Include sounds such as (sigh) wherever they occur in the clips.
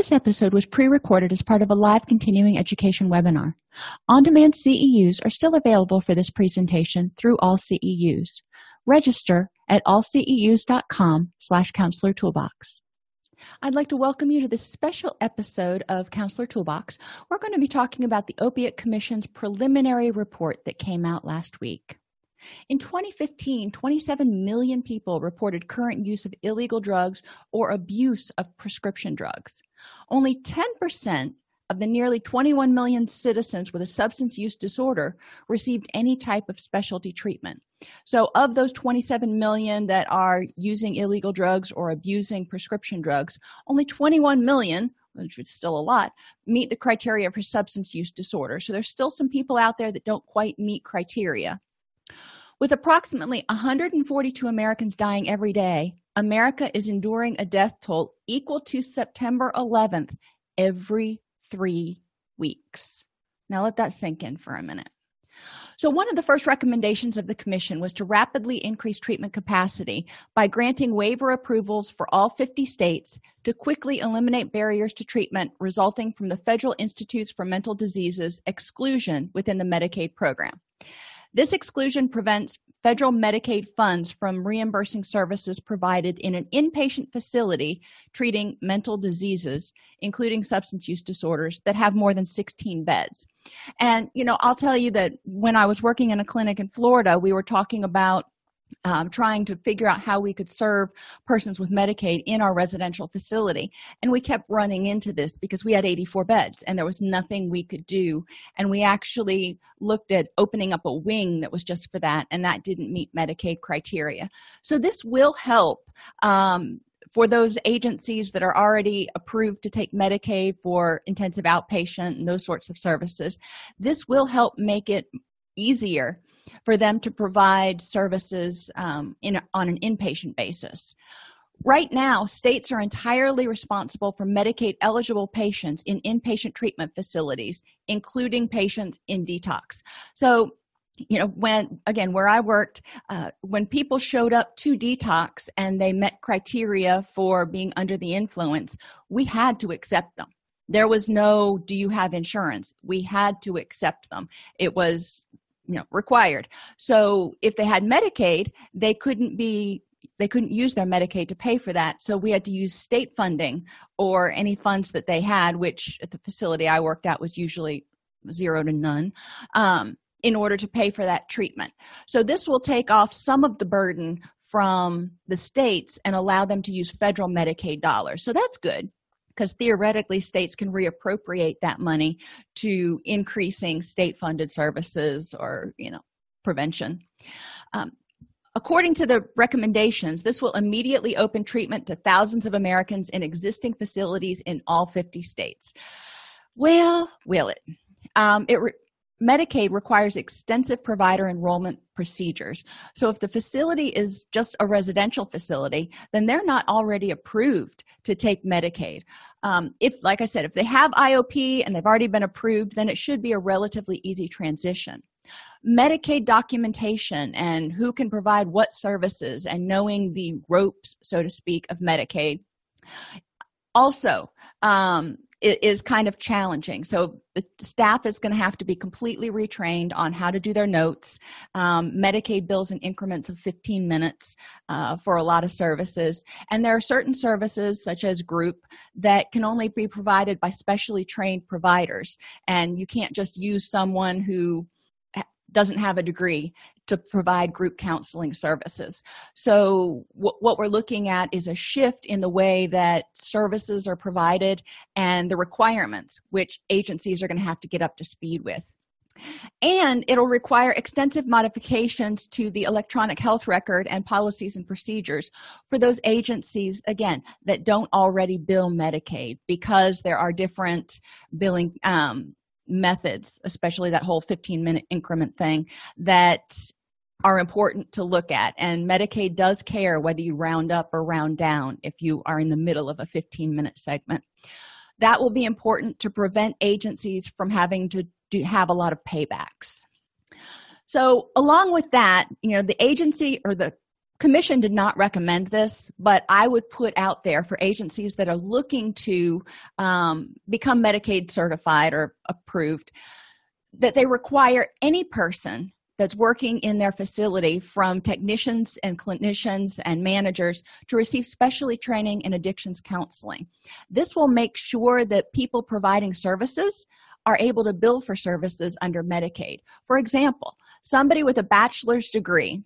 This episode was pre recorded as part of a live continuing education webinar. On demand CEUs are still available for this presentation through all CEUs. Register at allceus.com slash counselor toolbox. I'd like to welcome you to this special episode of Counselor Toolbox. We're going to be talking about the Opiate Commission's preliminary report that came out last week. In 2015, 27 million people reported current use of illegal drugs or abuse of prescription drugs. Only 10% of the nearly 21 million citizens with a substance use disorder received any type of specialty treatment. So, of those 27 million that are using illegal drugs or abusing prescription drugs, only 21 million, which is still a lot, meet the criteria for substance use disorder. So, there's still some people out there that don't quite meet criteria. With approximately 142 Americans dying every day, America is enduring a death toll equal to September 11th every three weeks. Now, let that sink in for a minute. So, one of the first recommendations of the Commission was to rapidly increase treatment capacity by granting waiver approvals for all 50 states to quickly eliminate barriers to treatment resulting from the Federal Institutes for Mental Diseases exclusion within the Medicaid program. This exclusion prevents federal Medicaid funds from reimbursing services provided in an inpatient facility treating mental diseases, including substance use disorders, that have more than 16 beds. And, you know, I'll tell you that when I was working in a clinic in Florida, we were talking about um, trying to figure out how we could serve persons with Medicaid in our residential facility. And we kept running into this because we had 84 beds and there was nothing we could do. And we actually looked at opening up a wing that was just for that, and that didn't meet Medicaid criteria. So this will help. Um, for those agencies that are already approved to take Medicaid for intensive outpatient and those sorts of services, this will help make it easier for them to provide services um, in, on an inpatient basis. Right now, states are entirely responsible for Medicaid eligible patients in inpatient treatment facilities, including patients in detox. So, you know, when again, where I worked, uh, when people showed up to detox and they met criteria for being under the influence, we had to accept them. There was no, do you have insurance? We had to accept them. It was you know required. So if they had medicaid they couldn't be they couldn't use their medicaid to pay for that. So we had to use state funding or any funds that they had which at the facility i worked at was usually zero to none um, in order to pay for that treatment. So this will take off some of the burden from the states and allow them to use federal medicaid dollars. So that's good because theoretically states can reappropriate that money to increasing state funded services or you know prevention. Um, according to the recommendations this will immediately open treatment to thousands of americans in existing facilities in all 50 states. Well will it? Um, it re- Medicaid requires extensive provider enrollment procedures. So, if the facility is just a residential facility, then they're not already approved to take Medicaid. Um, if, like I said, if they have IOP and they've already been approved, then it should be a relatively easy transition. Medicaid documentation and who can provide what services and knowing the ropes, so to speak, of Medicaid. Also, um, is kind of challenging. So the staff is going to have to be completely retrained on how to do their notes. Um, Medicaid bills in increments of 15 minutes uh, for a lot of services. And there are certain services, such as group, that can only be provided by specially trained providers. And you can't just use someone who doesn't have a degree to provide group counseling services. So, what we're looking at is a shift in the way that services are provided and the requirements which agencies are going to have to get up to speed with. And it'll require extensive modifications to the electronic health record and policies and procedures for those agencies, again, that don't already bill Medicaid because there are different billing um, methods, especially that whole 15 minute increment thing, that are important to look at. And Medicaid does care whether you round up or round down if you are in the middle of a 15 minute segment. That will be important to prevent agencies from having to do, have a lot of paybacks. So, along with that, you know, the agency or the commission did not recommend this but i would put out there for agencies that are looking to um, become medicaid certified or approved that they require any person that's working in their facility from technicians and clinicians and managers to receive specially training in addictions counseling. This will make sure that people providing services are able to bill for services under medicaid. For example somebody with a bachelor's degree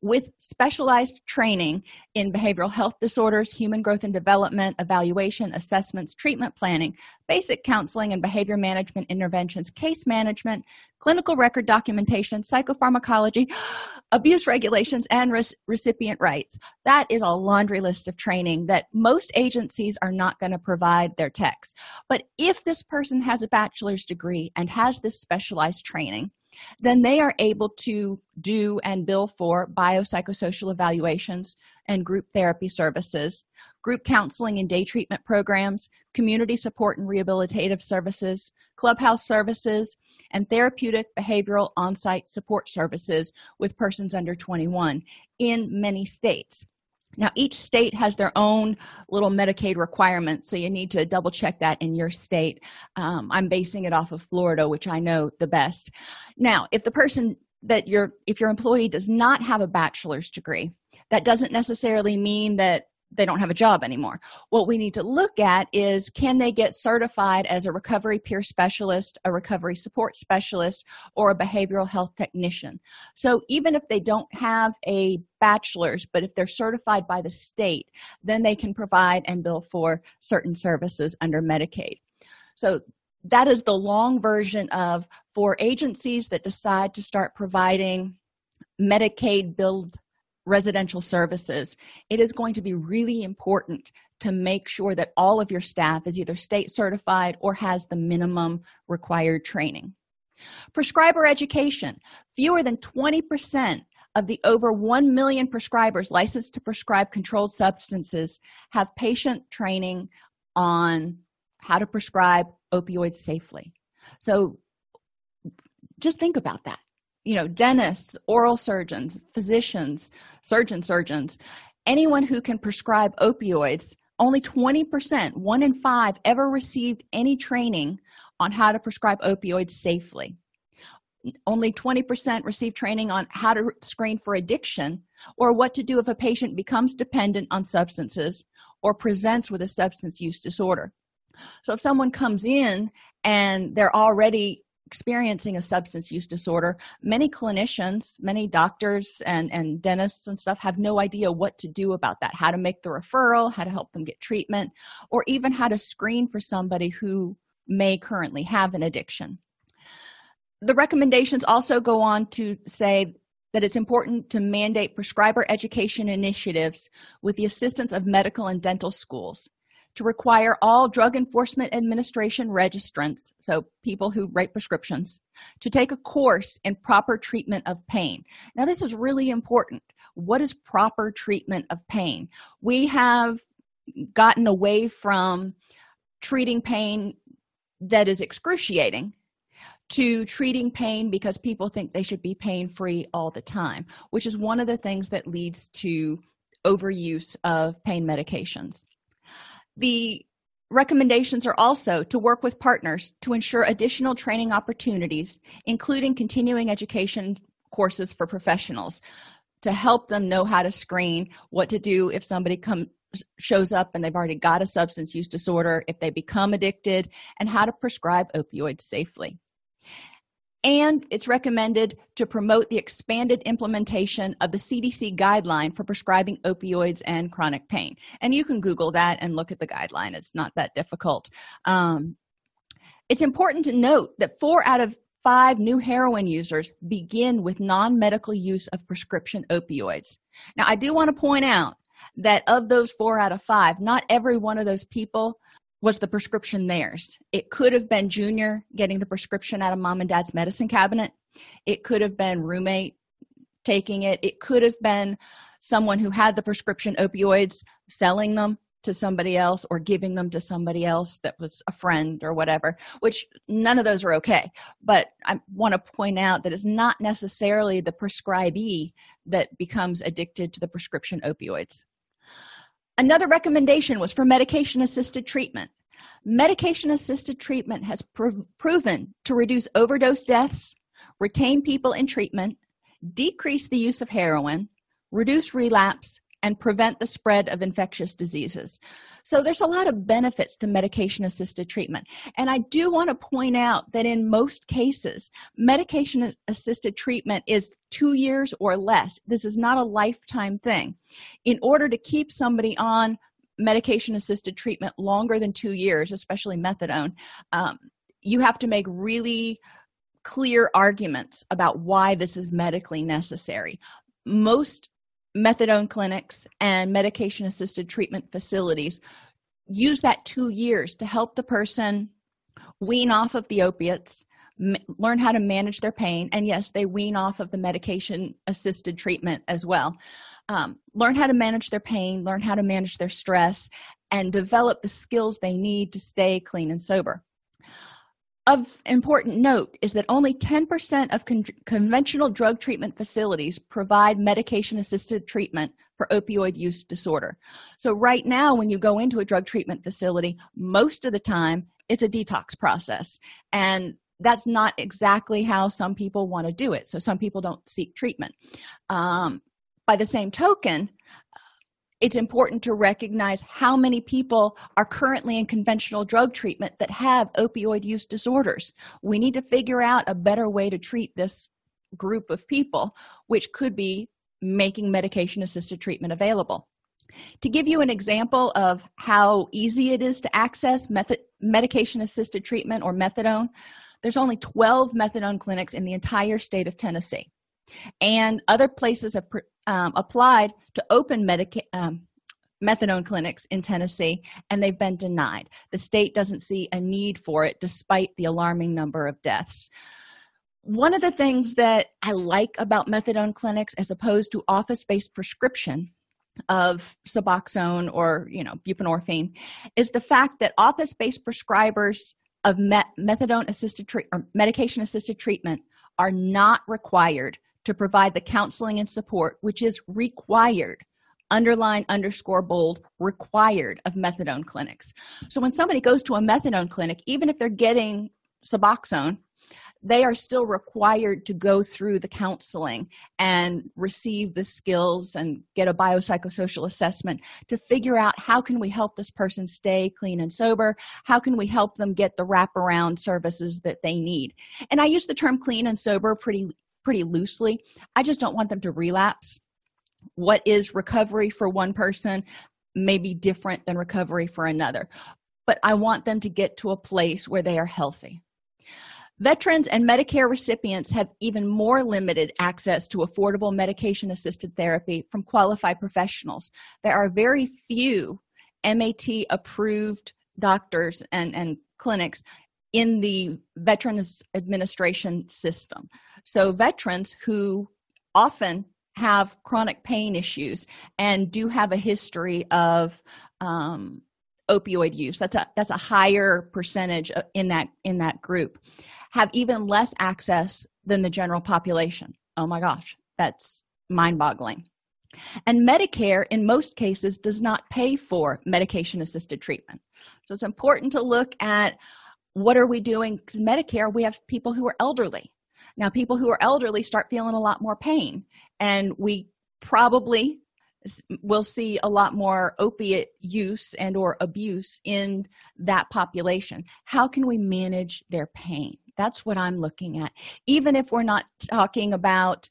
with specialized training in behavioral health disorders, human growth and development, evaluation, assessments, treatment planning, basic counseling and behavior management interventions, case management, clinical record documentation, psychopharmacology, (gasps) abuse regulations, and re- recipient rights. That is a laundry list of training that most agencies are not going to provide their techs. But if this person has a bachelor's degree and has this specialized training, then they are able to do and bill for biopsychosocial evaluations and group therapy services, group counseling and day treatment programs, community support and rehabilitative services, clubhouse services, and therapeutic behavioral on site support services with persons under 21 in many states. Now, each state has their own little Medicaid requirements, so you need to double check that in your state. Um, I'm basing it off of Florida, which I know the best. Now, if the person that your if your employee does not have a bachelor's degree, that doesn't necessarily mean that they don't have a job anymore. What we need to look at is can they get certified as a recovery peer specialist, a recovery support specialist, or a behavioral health technician. So even if they don't have a bachelor's, but if they're certified by the state, then they can provide and bill for certain services under Medicaid. So that is the long version of for agencies that decide to start providing Medicaid billed residential services, it is going to be really important to make sure that all of your staff is either state certified or has the minimum required training. Prescriber education fewer than 20% of the over 1 million prescribers licensed to prescribe controlled substances have patient training on how to prescribe opioids safely. So just think about that you know dentists oral surgeons physicians surgeon surgeons anyone who can prescribe opioids only 20% one in five ever received any training on how to prescribe opioids safely. Only 20% receive training on how to screen for addiction or what to do if a patient becomes dependent on substances or presents with a substance use disorder. So if someone comes in and they're already experiencing a substance use disorder many clinicians many doctors and and dentists and stuff have no idea what to do about that how to make the referral how to help them get treatment or even how to screen for somebody who may currently have an addiction. The recommendations also go on to say that it's important to mandate prescriber education initiatives with the assistance of medical and dental schools to require all drug enforcement administration registrants so people who write prescriptions to take a course in proper treatment of pain. Now this is really important. What is proper treatment of pain? We have gotten away from treating pain that is excruciating to treating pain because people think they should be pain free all the time which is one of the things that leads to overuse of pain medications the recommendations are also to work with partners to ensure additional training opportunities, including continuing education courses for professionals to help them know how to screen, what to do if somebody comes shows up and they've already got a substance use disorder, if they become addicted, and how to prescribe opioids safely and it's recommended to promote the expanded implementation of the CDC guideline for prescribing opioids and chronic pain. And you can Google that and look at the guideline, it's not that difficult. Um, it's important to note that four out of five new heroin users begin with non medical use of prescription opioids. Now, I do want to point out that of those four out of five, not every one of those people was the prescription theirs it could have been junior getting the prescription out of mom and dad's medicine cabinet it could have been roommate taking it it could have been someone who had the prescription opioids selling them to somebody else or giving them to somebody else that was a friend or whatever, which none of those are okay. But I want to point out that it's not necessarily the prescribee that becomes addicted to the prescription opioids. Another recommendation was for medication assisted treatment. Medication assisted treatment has prov- proven to reduce overdose deaths, retain people in treatment, decrease the use of heroin, reduce relapse, and prevent the spread of infectious diseases. So, there's a lot of benefits to medication assisted treatment. And I do want to point out that in most cases, medication assisted treatment is two years or less. This is not a lifetime thing. In order to keep somebody on medication assisted treatment longer than two years, especially methadone, um, you have to make really clear arguments about why this is medically necessary. Most methadone clinics and medication assisted treatment facilities. Use that two years to help the person wean off of the opiates m- learn how to manage their pain and yes they wean off of the medication assisted treatment as well. Um, learn how to manage their pain learn how to manage their stress and develop the skills they need to stay clean and sober of important note is that only 10% of con- conventional drug treatment facilities provide medication assisted treatment for opioid use disorder. So, right now, when you go into a drug treatment facility, most of the time it's a detox process. And that's not exactly how some people want to do it. So, some people don't seek treatment. Um, by the same token, it's important to recognize how many people are currently in conventional drug treatment that have opioid use disorders. We need to figure out a better way to treat this group of people, which could be making medication assisted treatment available. To give you an example of how easy it is to access method, medication assisted treatment or methadone, there's only 12 methadone clinics in the entire state of Tennessee. And other places have um, applied to open medica- um, methadone clinics in Tennessee, and they've been denied. The state doesn't see a need for it despite the alarming number of deaths. One of the things that I like about methadone clinics as opposed to office based prescription of Suboxone or you know buprenorphine is the fact that office based prescribers of methadone assisted tre- or medication assisted treatment are not required to provide the counseling and support which is required underline underscore bold required of methadone clinics. So when somebody goes to a methadone clinic even if they're getting suboxone they are still required to go through the counseling and receive the skills and get a biopsychosocial assessment to figure out how can we help this person stay clean and sober? How can we help them get the wraparound services that they need? And i use the term clean and sober pretty pretty loosely. I just don't want them to relapse. What is recovery for one person may be different than recovery for another, but I want them to get to a place where they are healthy. Veterans and Medicare recipients have even more limited access to affordable medication assisted therapy from qualified professionals. There are very few MAT approved doctors and, and clinics in the Veterans Administration system. So, veterans who often have chronic pain issues and do have a history of um, opioid use that's a that's a higher percentage in that in that group have even less access than the general population. Oh my gosh that's mind-boggling. And medicare in most cases does not pay for medication assisted treatment. So it's important to look at what are we doing? Medicare we have people who are elderly. Now people who are elderly start feeling a lot more pain and we probably will see a lot more opiate use and or abuse in that population. How can we manage their pain? That's what i'm looking at. Even if we're not talking about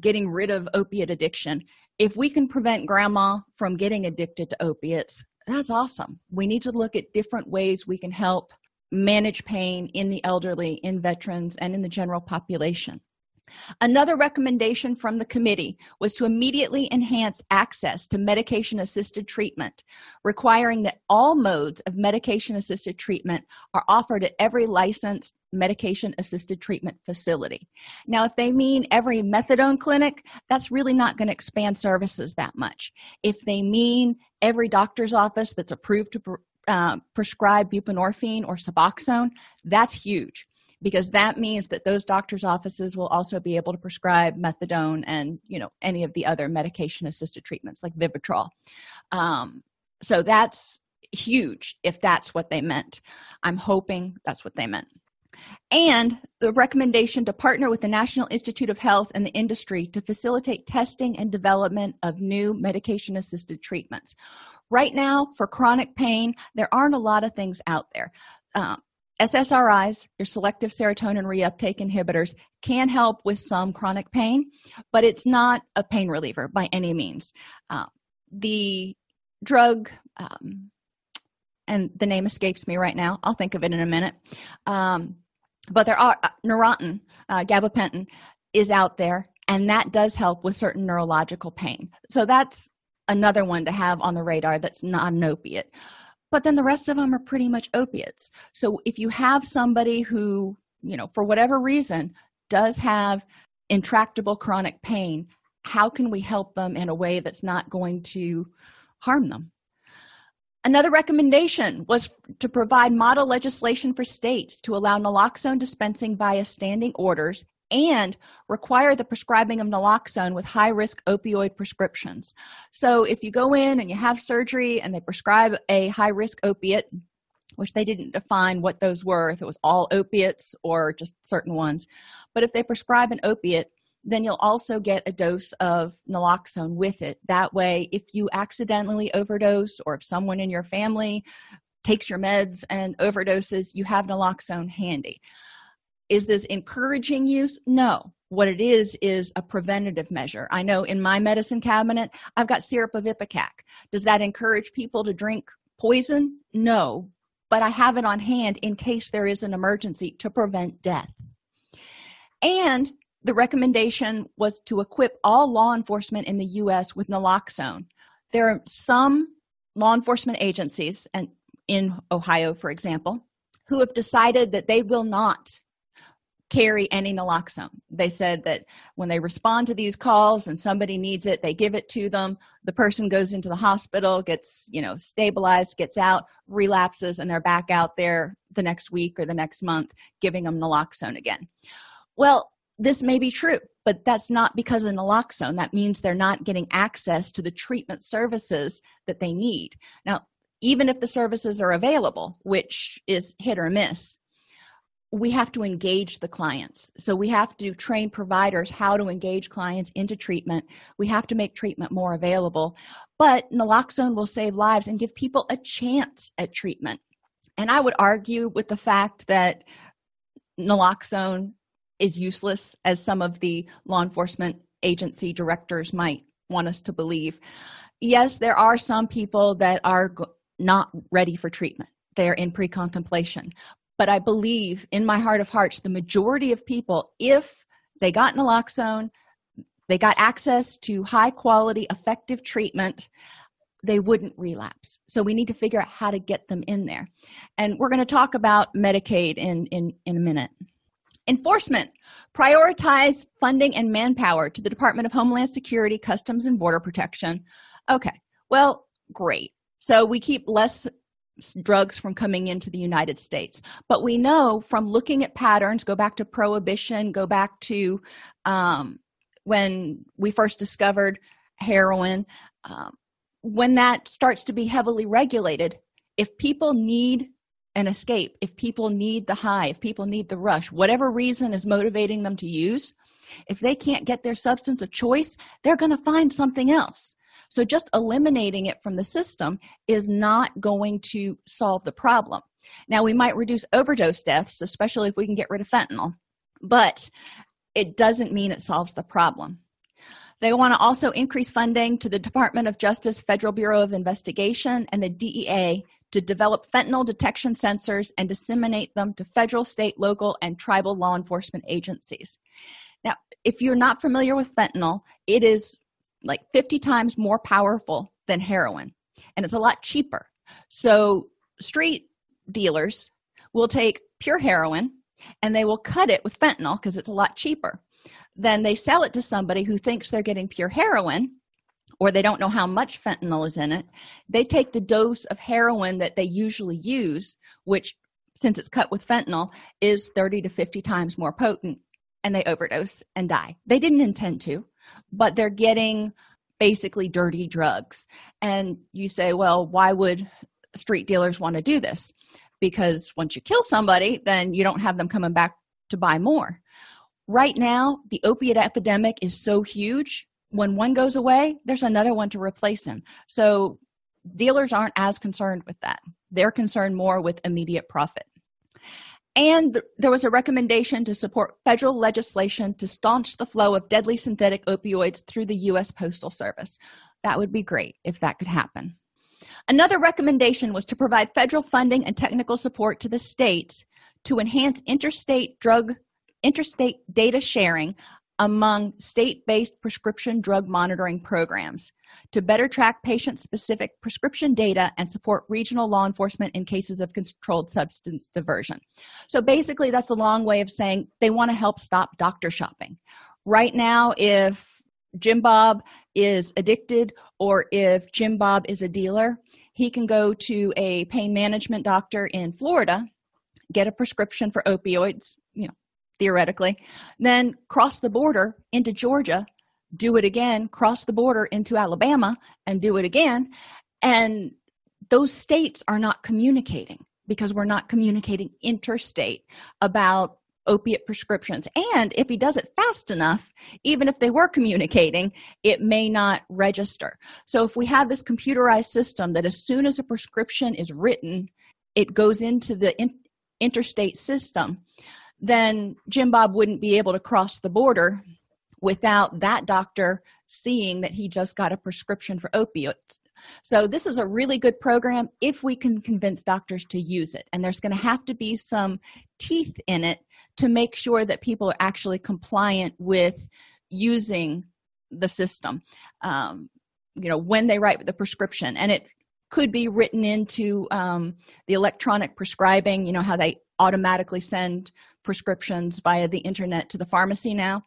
getting rid of opiate addiction if we can prevent grandma from getting addicted to opiates that's awesome. We need to look at different ways we can help manage pain in the elderly, in veterans, and in the general population. Another recommendation from the committee was to immediately enhance access to medication assisted treatment, requiring that all modes of medication assisted treatment are offered at every licensed medication assisted treatment facility. Now, if they mean every methadone clinic, that's really not going to expand services that much. If they mean every doctor's office that's approved to uh, prescribe buprenorphine or suboxone that's huge because that means that those doctors offices will also be able to prescribe methadone and you know any of the other medication assisted treatments like vivitrol. Um, so that's huge if that's what they meant. I'm hoping that's what they meant. And the recommendation to partner with the national institute of health and the industry to facilitate testing and development of new medication assisted treatments right now for chronic pain there aren't a lot of things out there um, SSRIs, your selective serotonin reuptake inhibitors, can help with some chronic pain, but it's not a pain reliever by any means. Uh, the drug, um, and the name escapes me right now, I'll think of it in a minute. Um, but there are uh, Neurontin, uh, gabapentin is out there, and that does help with certain neurological pain. So that's another one to have on the radar that's not an opiate. But then the rest of them are pretty much opiates. So if you have somebody who you know for whatever reason does have intractable chronic pain how can we help them in a way that's not going to harm them? Another recommendation was to provide model legislation for states to allow naloxone dispensing via standing orders and require the prescribing of naloxone with high risk opioid prescriptions. So, if you go in and you have surgery and they prescribe a high risk opiate, which they didn't define what those were, if it was all opiates or just certain ones, but if they prescribe an opiate, then you'll also get a dose of naloxone with it. That way, if you accidentally overdose or if someone in your family takes your meds and overdoses, you have naloxone handy. Is this encouraging use? No. What it is is a preventative measure. I know in my medicine cabinet, I've got syrup of Ipecac. Does that encourage people to drink poison? No. But I have it on hand in case there is an emergency to prevent death. And the recommendation was to equip all law enforcement in the US with naloxone. There are some law enforcement agencies, and in Ohio, for example, who have decided that they will not carry any naloxone. They said that when they respond to these calls and somebody needs it, they give it to them. The person goes into the hospital, gets, you know, stabilized, gets out, relapses, and they're back out there the next week or the next month giving them naloxone again. Well, this may be true, but that's not because of naloxone. That means they're not getting access to the treatment services that they need. Now, even if the services are available, which is hit or miss, we have to engage the clients. So we have to train providers how to engage clients into treatment. We have to make treatment more available. But naloxone will save lives and give people a chance at treatment. And I would argue with the fact that naloxone is useless, as some of the law enforcement agency directors might want us to believe. Yes, there are some people that are not ready for treatment they're in pre contemplation but i believe in my heart of hearts the majority of people if they got naloxone they got access to high quality effective treatment they wouldn't relapse. So we need to figure out how to get them in there. And we're going to talk about medicaid in in in a minute. Enforcement. Prioritize funding and manpower to the department of homeland security customs and border protection. Okay well great. So we keep less drugs from coming into the United States. But we know from looking at patterns, go back to prohibition, go back to um, when we first discovered heroin, um, when that starts to be heavily regulated, if people need an escape, if people need the high, if people need the rush, whatever reason is motivating them to use, if they can't get their substance of choice, they're going to find something else. So just eliminating it from the system is not going to solve the problem. Now, we might reduce overdose deaths, especially if we can get rid of fentanyl, but it doesn't mean it solves the problem. They want to also increase funding to the Department of Justice Federal Bureau of Investigation and the DEA to develop fentanyl detection sensors and disseminate them to federal, state, local, and tribal law enforcement agencies. Now, if you're not familiar with fentanyl, it is like 50 times more powerful than heroin and it's a lot cheaper. So street dealers will take pure heroin and they will cut it with fentanyl because it's a lot cheaper. Then they sell it to somebody who thinks they're getting pure heroin or they don't know how much fentanyl is in it, they take the dose of heroin that they usually use, which, since it's cut with fentanyl, is 30 to 50 times more potent, and they overdose and die. They didn't intend to, but they're getting basically dirty drugs. And you say, well, why would street dealers want to do this? Because once you kill somebody, then you don't have them coming back to buy more. Right now, the opiate epidemic is so huge when one goes away, there's another one to replace him. So dealers aren't as concerned with that. They're concerned more with immediate profit. And there was a recommendation to support federal legislation to staunch the flow of deadly synthetic opioids through the U.S. Postal Service. That would be great if that could happen. Another recommendation was to provide federal funding and technical support to the states to enhance interstate drug interstate data sharing among state based prescription drug monitoring programs to better track patient specific prescription data and support regional law enforcement in cases of controlled substance diversion. So basically, that's the long way of saying they want to help stop doctor shopping. Right now, if Jim Bob is addicted or if Jim Bob is a dealer, he can go to a pain management doctor in Florida, get a prescription for opioids, theoretically, then cross the border into Georgia, do it again, cross the border into Alabama, and do it again. And those states are not communicating because we're not communicating interstate about opiate prescriptions. And if he does it fast enough, even if they were communicating, it may not register. So if we have this computerized system that as soon as a prescription is written, it goes into the in- interstate system, then Jim Bob wouldn't be able to cross the border without that doctor seeing that he just got a prescription for opioids. So, this is a really good program if we can convince doctors to use it. And there's going to have to be some teeth in it to make sure that people are actually compliant with using the system. Um, you know, when they write the prescription, and it could be written into um, the electronic prescribing, you know, how they automatically send prescriptions via the internet to the pharmacy now.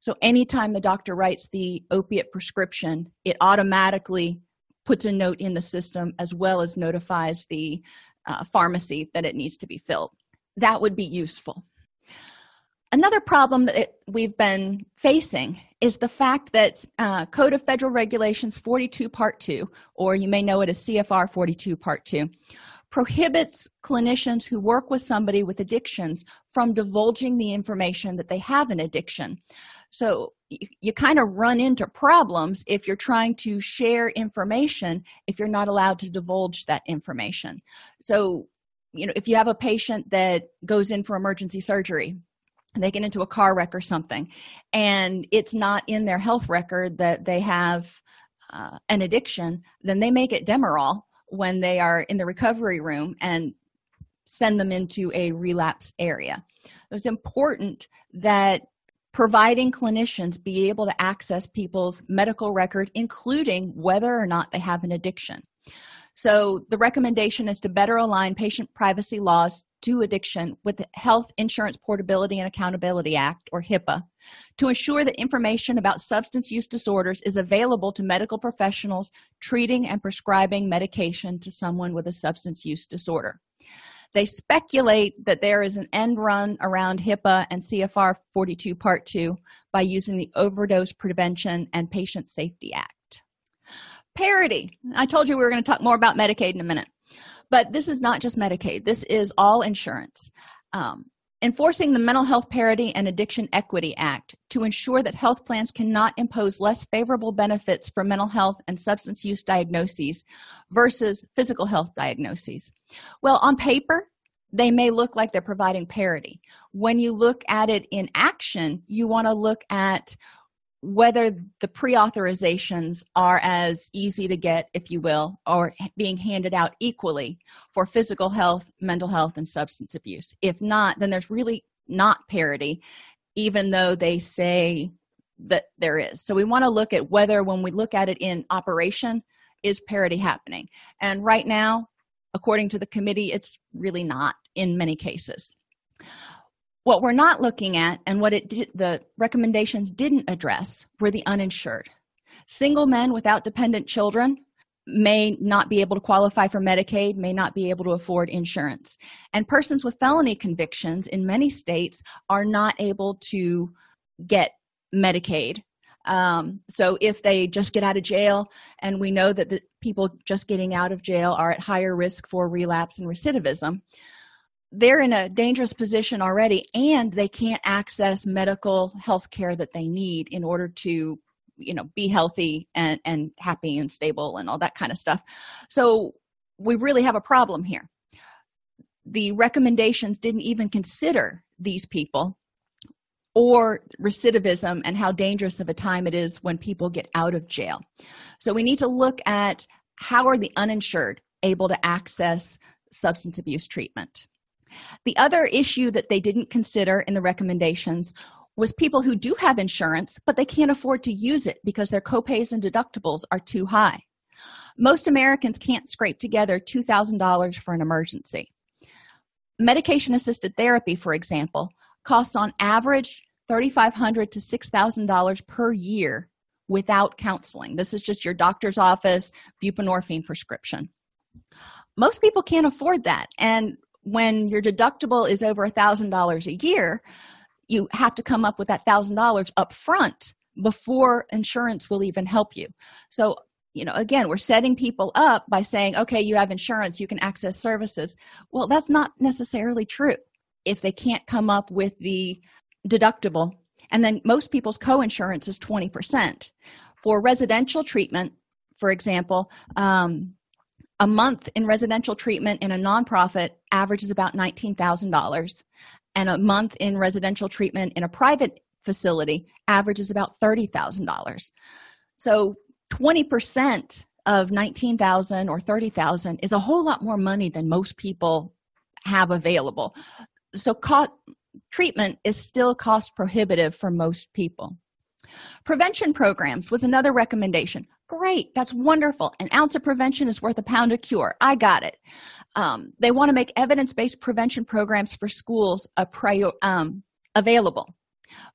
So anytime the doctor writes the opiate prescription, it automatically puts a note in the system as well as notifies the uh, pharmacy that it needs to be filled. That would be useful. Another problem that it, we've been facing is the fact that uh, Code of Federal Regulations 42 Part 2, or you may know it as CFR 42 Part 2, prohibits clinicians who work with somebody with addictions from divulging the information that they have an addiction. So you, you kind of run into problems if you're trying to share information if you're not allowed to divulge that information. So, you know, if you have a patient that goes in for emergency surgery, they get into a car wreck or something, and it's not in their health record that they have uh, an addiction, then they make it Demerol when they are in the recovery room and send them into a relapse area. It's important that providing clinicians be able to access people's medical record, including whether or not they have an addiction. So, the recommendation is to better align patient privacy laws to addiction with the Health Insurance Portability and Accountability Act, or HIPAA, to ensure that information about substance use disorders is available to medical professionals treating and prescribing medication to someone with a substance use disorder. They speculate that there is an end run around HIPAA and CFR 42 Part 2 by using the Overdose Prevention and Patient Safety Act. Parity. I told you we were going to talk more about Medicaid in a minute, but this is not just Medicaid, this is all insurance. Um, enforcing the Mental Health Parity and Addiction Equity Act to ensure that health plans cannot impose less favorable benefits for mental health and substance use diagnoses versus physical health diagnoses. Well, on paper, they may look like they're providing parity. When you look at it in action, you want to look at whether the pre-authorizations are as easy to get if you will or being handed out equally for physical health mental health and substance abuse. If not then there's really not parity even though they say that there is. So we want to look at whether when we look at it in operation is parity happening. And right now according to the committee it's really not in many cases what we're not looking at and what it did, the recommendations didn't address were the uninsured. single men without dependent children may not be able to qualify for Medicaid, may not be able to afford insurance. And persons with felony convictions in many states are not able to get Medicaid. Um, so if they just get out of jail, and we know that the people just getting out of jail are at higher risk for relapse and recidivism, they're in a dangerous position already, and they can't access medical health care that they need in order to you know be healthy and and happy and stable and all that kind of stuff. So we really have a problem here. The recommendations didn't even consider these people or recidivism and how dangerous of a time it is when people get out of jail. So we need to look at how are the uninsured able to access substance abuse treatment the other issue that they didn't consider in the recommendations was people who do have insurance, but they can't afford to use it because their copays and deductibles are too high. Most Americans can't scrape together $2,000 for an emergency. Medication assisted therapy, for example, costs on average $3,500 to $6,000 per year without counseling. This is just your doctor's office buprenorphine prescription. Most people can't afford that. And when your deductible is over a $1,000 a year, you have to come up with that thousand dollars up front before insurance will even help you. So you know again we're setting people up by saying okay you have insurance you can access services. Well that's not necessarily true. If they can't come up with the deductible and then most people's co-insurance is 20% for residential treatment for example um, a month in residential treatment in a nonprofit averages about $19000 and a month in residential treatment in a private facility averages about $30,000. So 20% of 19,000 or 30,000 is a whole lot more money than most people have available. So co- treatment is still cost prohibitive for most people. Prevention programs was another recommendation. Great, that's wonderful. An ounce of prevention is worth a pound of cure. I got it. Um, they want to make evidence based prevention programs for schools a prior, um, available.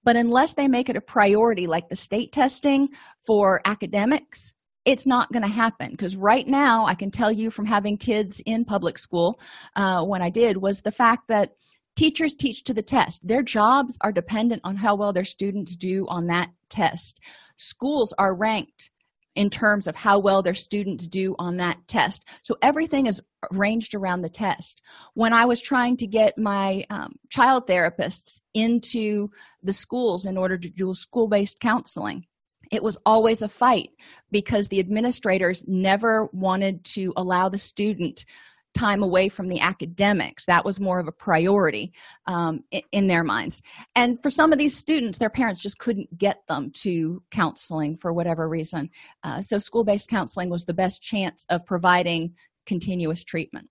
But unless they make it a priority, like the state testing for academics, it's not going to happen because right now i can tell you from having kids in public school uh, when i did was the fact that teachers teach to the test their jobs are dependent on how well their students do on that test schools are ranked in terms of how well their students do on that test. So everything is arranged around the test. When i was trying to get my um, child therapists into the schools in order to do school-based counseling it was always a fight because the administrators never wanted to allow the student time away from the academics. That was more of a priority um, in, their minds. And for some of these students their parents just couldn't get them to counseling for whatever reason. Uh, so school-based counseling was the best chance of providing continuous treatment.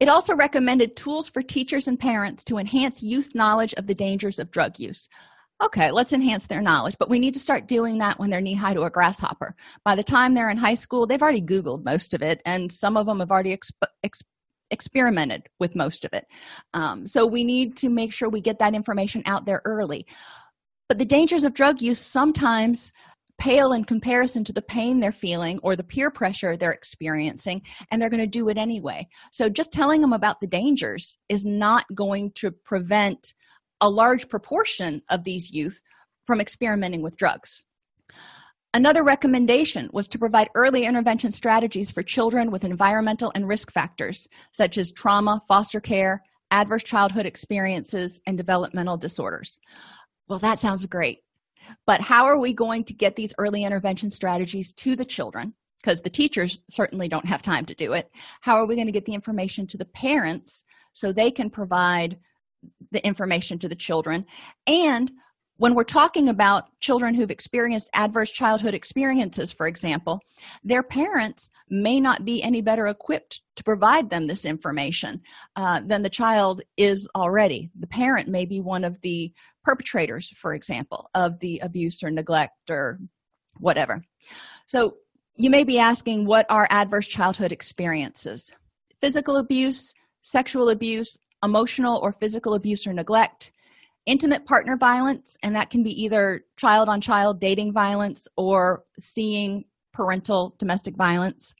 It also recommended tools for teachers and parents to enhance youth knowledge of the dangers of drug use okay let's enhance their knowledge. But we need to start doing that when they're knee high to a grasshopper. By the time they're in high school they've already googled most of it and some of them have already exp- exp- experimented with most of it. Um, so we need to make sure we get that information out there early. But the dangers of drug use sometimes pale in comparison to the pain they're feeling or the peer pressure they're experiencing and they're going to do it anyway. So just telling them about the dangers is not going to prevent a large proportion of these youth from experimenting with drugs. Another recommendation was to provide early intervention strategies for children with environmental and risk factors such as trauma, foster care, adverse childhood experiences, and developmental disorders. Well, that sounds great. But how are we going to get these early intervention strategies to the children? Because the teachers certainly don't have time to do it. How are we going to get the information to the parents so they can provide the information to the children. And when we're talking about children who've experienced adverse childhood experiences for example their parents may not be any better equipped to provide them this information uh, than the child is already. The parent may be one of the perpetrators for example of the abuse or neglect or whatever. So you may be asking what are adverse childhood experiences? Physical abuse sexual abuse emotional or physical abuse or neglect, intimate partner violence, and that can be either child on child dating violence or seeing parental domestic violence.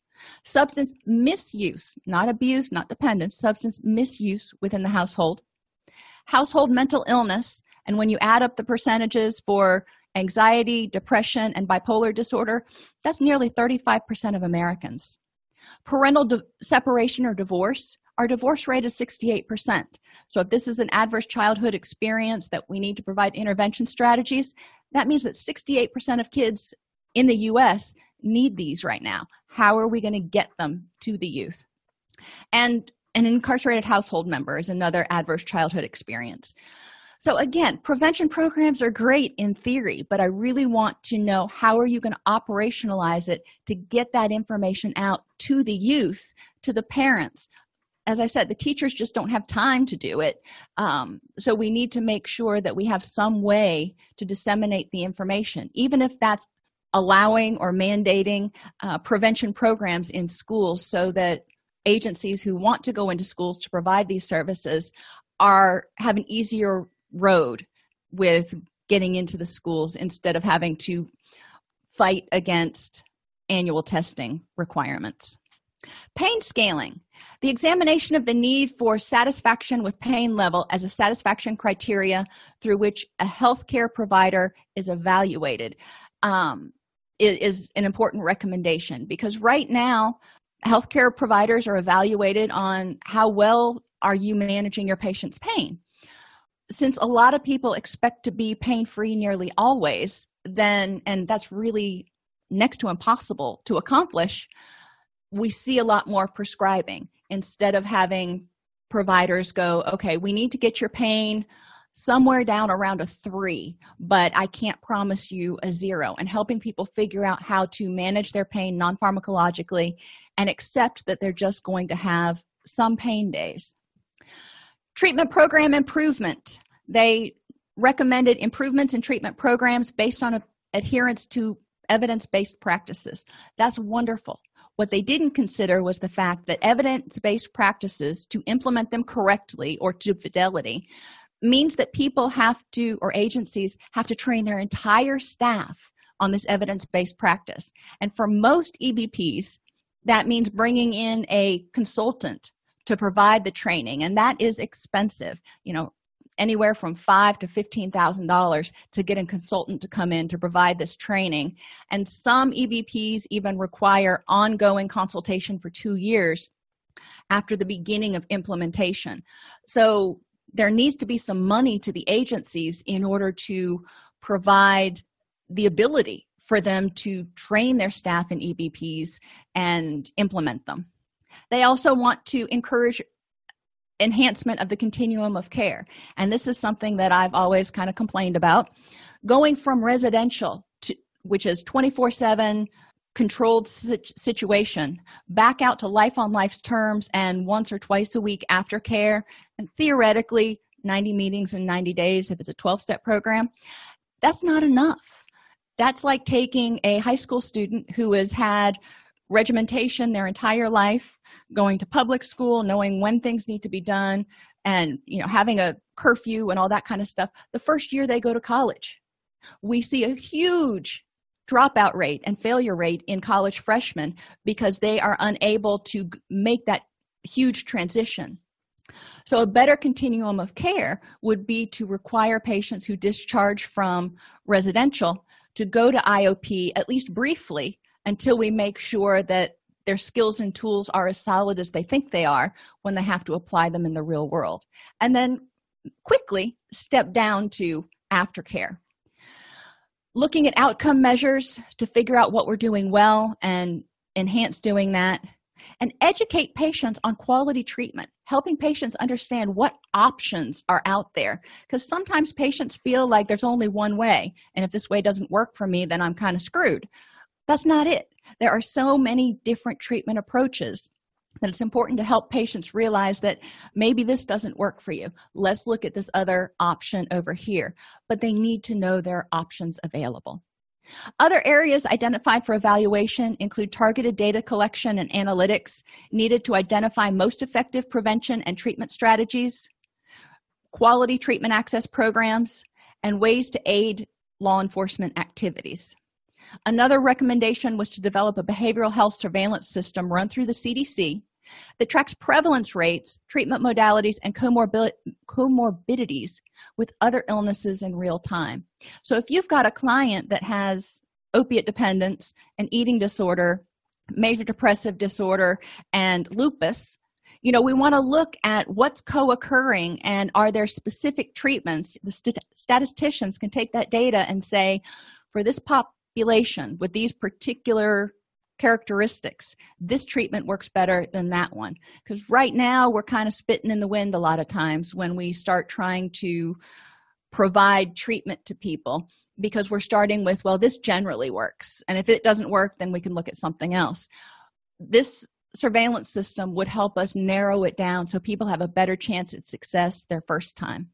Substance misuse, not abuse, not dependence, substance misuse within the household. Household mental illness, and when you add up the percentages for anxiety, depression, and bipolar disorder, that's nearly 35% of Americans. Parental di- separation or divorce, our divorce rate is 68%. So, if this is an adverse childhood experience that we need to provide intervention strategies, that means that 68% of kids in the US need these right now. How are we going to get them to the youth? And an incarcerated household member is another adverse childhood experience. So again, prevention programs are great in theory, but I really want to know how are you going to operationalize it to get that information out to the youth, to the parents. As I said, the teachers just don't have time to do it. Um, so we need to make sure that we have some way to disseminate the information, even if that's allowing or mandating uh, prevention programs in schools so that agencies who want to go into schools to provide these services are have an easier road with getting into the schools instead of having to fight against annual testing requirements. Pain scaling, the examination of the need for satisfaction with pain level as a satisfaction criteria through which a healthcare provider is evaluated, um, is an important recommendation because right now, healthcare providers are evaluated on how well are you managing your patient's pain. Since a lot of people expect to be pain free nearly always then and that's really next to impossible to accomplish we see a lot more prescribing instead of having providers go okay we need to get your pain somewhere down around a three but i can't promise you a zero and helping people figure out how to manage their pain non-pharmacologically and accept that they're just going to have some pain days. Treatment program improvement. They recommended improvements in treatment programs based on adherence to evidence-based practices. That's wonderful what they didn't consider was the fact that evidence-based practices to implement them correctly or to fidelity means that people have to or agencies have to train their entire staff on this evidence-based practice. And for most ebps that means bringing in a consultant to provide the training and that is expensive. You know anywhere from five to fifteen thousand dollars to get a consultant to come in to provide this training. And some ebps even require ongoing consultation for two years after the beginning of implementation. So there needs to be some money to the agencies in order to provide the ability for them to train their staff in ebps and implement them. They also want to encourage enhancement of the continuum of care. And this is something that I've always kind of complained about. Going from residential to which is 24/7 controlled situation back out to life on life's terms and once or twice a week aftercare and theoretically 90 meetings in 90 days if it's a 12 step program that's not enough that's like taking a high school student who has had regimentation their entire life going to public school knowing when things need to be done and you know having a curfew and all that kind of stuff the first year they go to college. We see a huge dropout rate and failure rate in college freshmen because they are unable to make that huge transition. So a better continuum of care would be to require patients who discharge from residential to go to iop at least briefly until we make sure that their skills and tools are as solid as they think they are when they have to apply them in the real world. And then quickly step down to aftercare. Looking at outcome measures to figure out what we're doing well and enhance doing that. And educate patients on quality treatment, helping patients understand what options are out there. Because sometimes patients feel like there's only one way, and if this way doesn't work for me, then I'm kind of screwed. That's not it. There are so many different treatment approaches that it's important to help patients realize that maybe this doesn't work for you. Let's look at this other option over here. But they need to know there are options available. Other areas identified for evaluation include targeted data collection and analytics needed to identify most effective prevention and treatment strategies, quality treatment access programs, and ways to aid law enforcement activities. Another recommendation was to develop a behavioral health surveillance system run through the CDC that tracks prevalence rates, treatment modalities, and comorbidities with other illnesses in real time. So, if you've got a client that has opiate dependence, an eating disorder, major depressive disorder, and lupus, you know, we want to look at what's co occurring and are there specific treatments. The st- statisticians can take that data and say, for this population with these particular characteristics this treatment works better than that one. Because right now we're kind of spitting in the wind a lot of times when we start trying to provide treatment to people because we're starting with well this generally works and if it doesn't work then we can look at something else. This surveillance system would help us narrow it down so people have a better chance at success their first time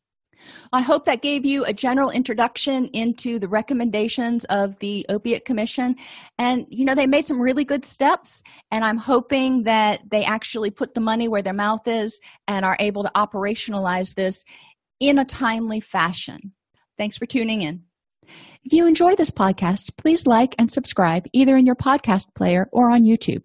I hope that gave you a general introduction into the recommendations of the Opiate Commission. And, you know, they made some really good steps, and I'm hoping that they actually put the money where their mouth is and are able to operationalize this in a timely fashion. Thanks for tuning in. If you enjoy this podcast, please like and subscribe either in your podcast player or on YouTube.